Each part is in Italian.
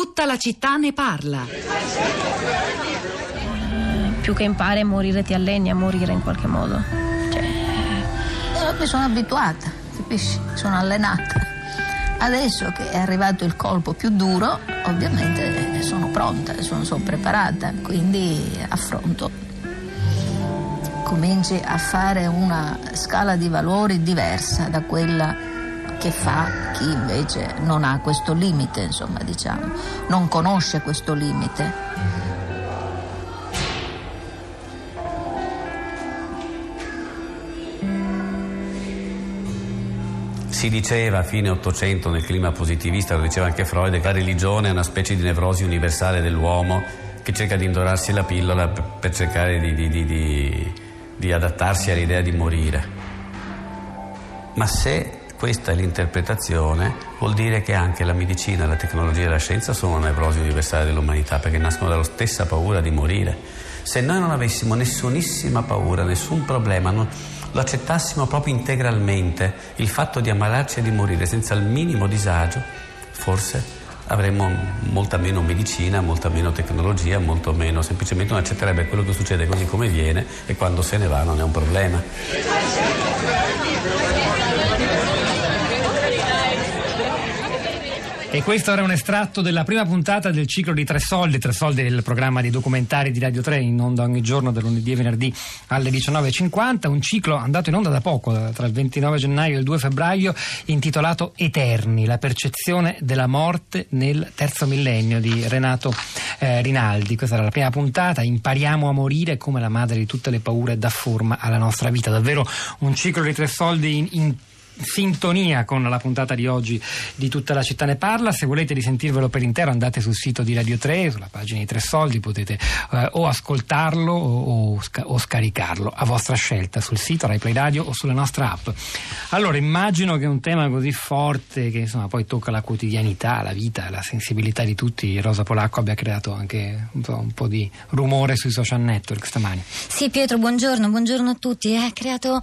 Tutta la città ne parla. Più che impari a morire ti alleni a morire in qualche modo. Cioè... Mi sono abituata, capisci? Sono allenata. Adesso che è arrivato il colpo più duro, ovviamente sono pronta, sono, sono preparata, quindi affronto. Cominci a fare una scala di valori diversa da quella che fa chi invece non ha questo limite, insomma, diciamo, non conosce questo limite. Si diceva a fine Ottocento nel clima positivista, lo diceva anche Freud, che la religione è una specie di nevrosi universale dell'uomo che cerca di indorarsi la pillola per cercare di, di, di, di adattarsi all'idea di morire. Ma se questa è l'interpretazione, vuol dire che anche la medicina, la tecnologia e la scienza sono una nevrosi universale dell'umanità perché nascono dalla stessa paura di morire. Se noi non avessimo nessunissima paura, nessun problema, non, lo accettassimo proprio integralmente, il fatto di ammalarci e di morire senza il minimo disagio, forse avremmo molta meno medicina, molta meno tecnologia, molto meno, semplicemente non accetterebbe quello che succede così come viene e quando se ne va non è un problema. E questo era un estratto della prima puntata del ciclo di Tre Soldi, Tre Soldi del programma di documentari di Radio 3 in onda ogni giorno da lunedì e venerdì alle 19.50, un ciclo andato in onda da poco, tra il 29 gennaio e il 2 febbraio, intitolato Eterni, la percezione della morte nel terzo millennio di Renato eh, Rinaldi. Questa era la prima puntata, impariamo a morire come la madre di tutte le paure dà forma alla nostra vita. Davvero un ciclo di Tre Soldi in, in sintonia con la puntata di oggi di Tutta la città ne parla. Se volete risentirvelo per intero andate sul sito di Radio 3, sulla pagina di Tre Soldi, potete eh, o ascoltarlo o, o, o, scaricarlo a vostra scelta sul sito Rai Play Radio o sulla nostra app. Allora immagino che un tema così forte che insomma poi tocca la quotidianità, la vita, la sensibilità di tutti, Rosa Polacco abbia creato anche po', un po di rumore sui social network stamani. Sì Pietro, buongiorno, buongiorno a tutti. Ha creato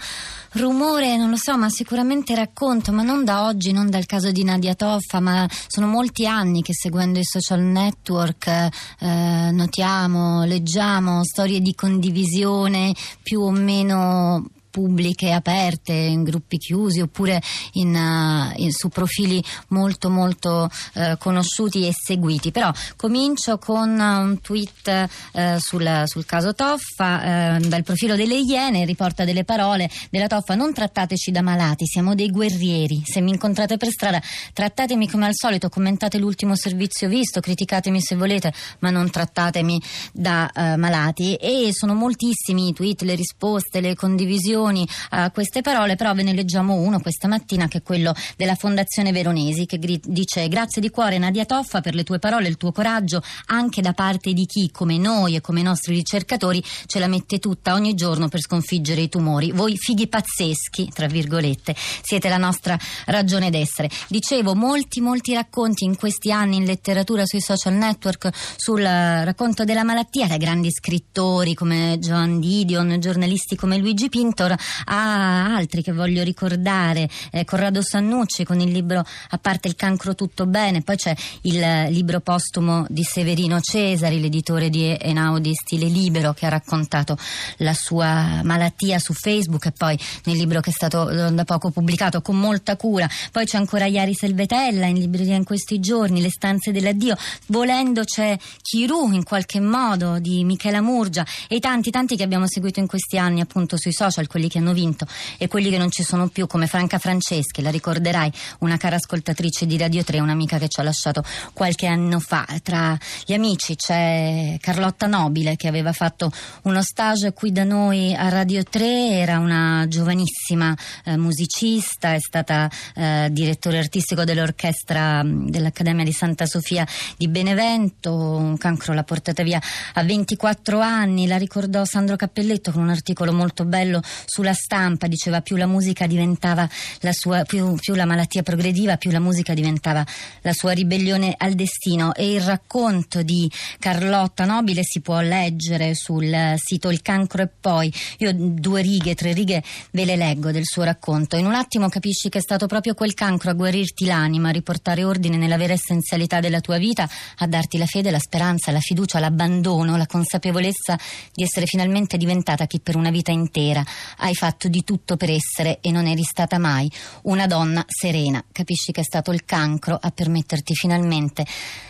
rumore, non lo so, ma sicuramente racconto, ma non da oggi, non dal caso di Nadia Toffa, ma sono molti anni che seguendo i social network eh, notiamo, leggiamo storie di condivisione più o meno pubbliche, aperte, in gruppi chiusi oppure in, uh, in, su profili molto molto uh, conosciuti e seguiti. Però comincio con un tweet uh, sul, sul, caso Toffa, dal profilo delle Iene, riporta delle parole della Toffa, non trattateci da malati, siamo dei guerrieri, se mi incontrate per strada trattatemi come al solito, commentate l'ultimo servizio visto, criticatemi se volete, ma non trattatemi da malati. E sono moltissimi i tweet, le risposte, le condivisioni a queste parole, però ve ne leggiamo uno questa mattina che è quello della Fondazione Veronesi che dice grazie di cuore Nadia Toffa per le tue parole il tuo coraggio anche da parte di chi come noi e come i nostri ricercatori ce la mette tutta ogni giorno per sconfiggere i tumori. Voi fighi pazzeschi, tra virgolette, siete la nostra ragione d'essere. Dicevo, molti molti racconti in questi anni in letteratura sui social network sul racconto della malattia da grandi scrittori come Joan Didion, giornalisti come Luigi Pintor a altri che voglio ricordare, eh, Corrado Sannucci con il libro A parte il cancro tutto bene, poi c'è il libro postumo di Severino Cesari, l'editore di Enaudi Stile Libero che ha raccontato la sua malattia su Facebook e poi nel libro che è stato eh, da poco pubblicato con molta cura. Poi c'è ancora Iari Selvetella in libreria in questi giorni, Le stanze dell'addio, volendo c'è Chiru in qualche modo di Michela Murgia e tanti tanti che abbiamo seguito in questi anni appunto sui social, quelli quelli che hanno vinto e quelli che non ci sono più, come Franca Franceschi, la ricorderai, una cara ascoltatrice di Radio 3, un'amica che ci ha lasciato qualche anno fa. Tra gli amici c'è Carlotta Nobile che aveva fatto uno stage qui da noi a Radio 3, era una giovanissima eh, musicista, è stata eh, direttore artistico dell'orchestra mm, dell'Accademia di Santa Sofia di Benevento, un cancro l'ha portata via a 24 anni, la ricordò Sandro Cappelletto con un articolo molto bello sulla stampa, diceva più la musica diventava la sua, più, più la malattia progrediva, più la musica diventava la sua ribellione al destino e il racconto di Carlotta Nobile si può leggere sul sito Il cancro e poi. Io due righe, tre righe ve le leggo del suo racconto. In un attimo capisci che è stato proprio quel cancro a guarirti l'anima, a riportare ordine nella vera essenzialità della tua vita, a darti la fede, la speranza, la fiducia, l'abbandono, la consapevolezza di essere finalmente diventata chi per una vita intera hai fatto di tutto per essere e non eri stata mai una donna serena. Capisci che è stato il cancro a permetterti finalmente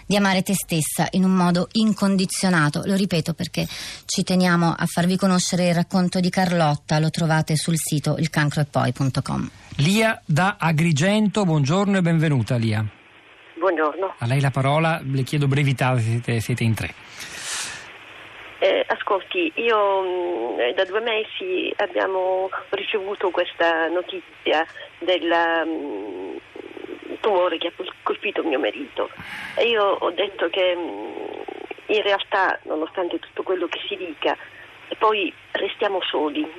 di amare te stessa in un modo incondizionato. Lo ripeto perché ci teniamo a farvi conoscere il racconto di Carlotta, lo trovate sul sito ilcancroepoi.com. Lia da Agrigento, buongiorno e benvenuta Lia. Buongiorno. A lei la parola, le chiedo brevità, siete, siete in tre. Ascolti, io mh, da due mesi abbiamo ricevuto questa notizia del mh, tumore che ha colpito mio marito. E io ho detto che mh, in realtà, nonostante tutto quello che si dica, poi restiamo soli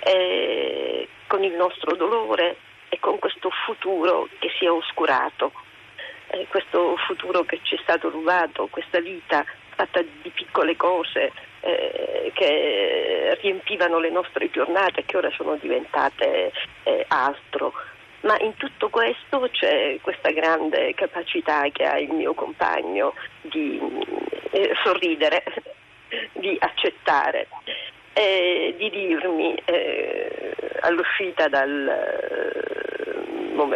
eh, con il nostro dolore e con questo futuro che si è oscurato, eh, questo futuro che ci è stato rubato, questa vita fatta di piccole cose eh, che riempivano le nostre giornate che ora sono diventate eh, altro. Ma in tutto questo c'è questa grande capacità che ha il mio compagno di eh, sorridere, di accettare e di dirmi eh, all'uscita dal,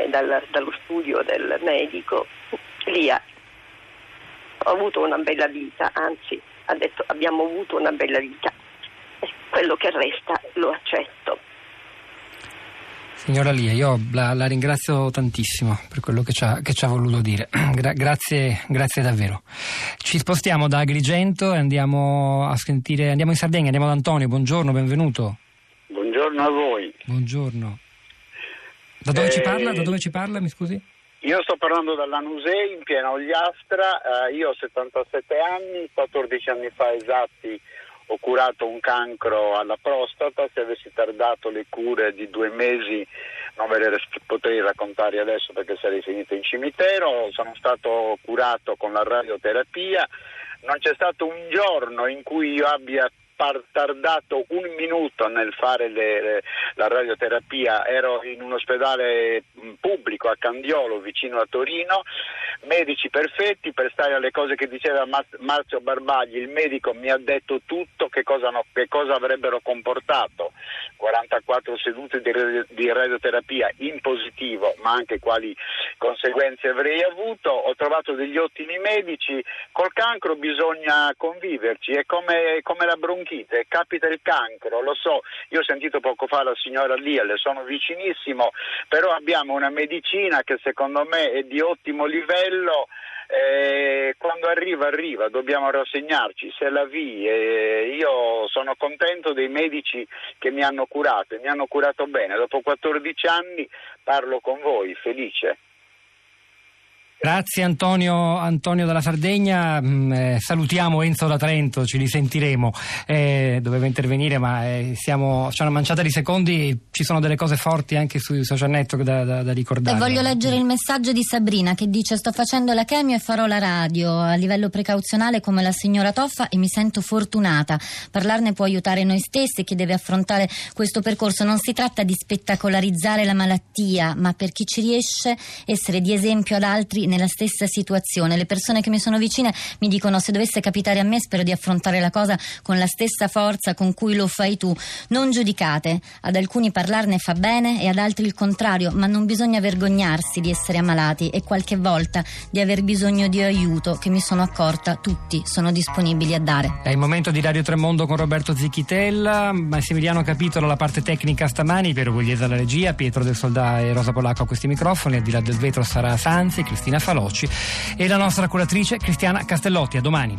dal, dallo studio del medico, Lia, ho avuto una bella vita, anzi ha detto abbiamo avuto una bella vita e quello che resta lo accetto. Signora Lia, io la, la, ringrazio tantissimo per quello che ci ha, che ci ha voluto dire. Gra- grazie, grazie, davvero. Ci spostiamo da Agrigento e andiamo a sentire, andiamo in Sardegna, andiamo da Antonio. Buongiorno, benvenuto. Buongiorno a voi. Buongiorno. Da dove eh, ci parla? Da dove ci parla, mi scusi? Io sto parlando dall'Anusei in piena Ogliastra, eh, io ho 77 anni, 14 anni fa esatti ho curato un cancro alla prostata, se avessi tardato le cure di due mesi non ve le potrei raccontare adesso perché sarei finito in cimitero, sono stato curato con la radioterapia, non c'è stato un giorno in cui io abbia tardato un minuto nel fare le, la radioterapia, ero in un ospedale pubblico a Candiolo vicino a Torino, medici perfetti per stare alle cose che diceva Marzio Barbagli, il medico mi ha detto tutto che cosa, no, che cosa avrebbero comportato. 44 sedute di, di radioterapia in positivo ma anche quali conseguenze avrei avuto, ho trovato degli ottimi medici, col cancro bisogna conviverci, è come, come la bronchite capita il cancro, lo so, io ho sentito poco fa la signora Lia, le sono vicinissimo, però abbiamo una medicina che secondo me è di ottimo livello. Eh, quando arriva arriva, dobbiamo rassegnarci, se la vi. Eh, io sono contento dei medici che mi hanno curato e mi hanno curato bene. Dopo 14 anni parlo con voi, felice. Grazie Antonio, Antonio dalla Sardegna, mm, eh, salutiamo Enzo da Trento, ci risentiremo, eh, doveva intervenire ma eh, siamo, c'è una manciata di secondi, ci sono delle cose forti anche sui social network da, da, da ricordare. E voglio leggere il messaggio di Sabrina che dice sto facendo la chemio e farò la radio. A livello precauzionale come la signora Toffa e mi sento fortunata, parlarne può aiutare noi stessi chi deve affrontare questo percorso, non si tratta di spettacolarizzare la malattia ma per chi ci riesce essere di esempio ad altri nella stessa situazione. Le persone che mi sono vicine mi dicono se dovesse capitare a me spero di affrontare la cosa con la stessa forza con cui lo fai tu. Non giudicate, ad alcuni parlarne fa bene e ad altri il contrario, ma non bisogna vergognarsi di essere ammalati e qualche volta di aver bisogno di aiuto che mi sono accorta tutti sono disponibili a dare. È il momento di Radio Tremondo con Roberto Zicchitella, Massimiliano Capitolo la parte tecnica stamani, Piero Gugliese alla regia, Pietro del Soldà e Rosa Polacco a questi microfoni, al di là del vetro sarà Sanzi, Cristina Falocci e la nostra curatrice Cristiana Castellotti. A domani.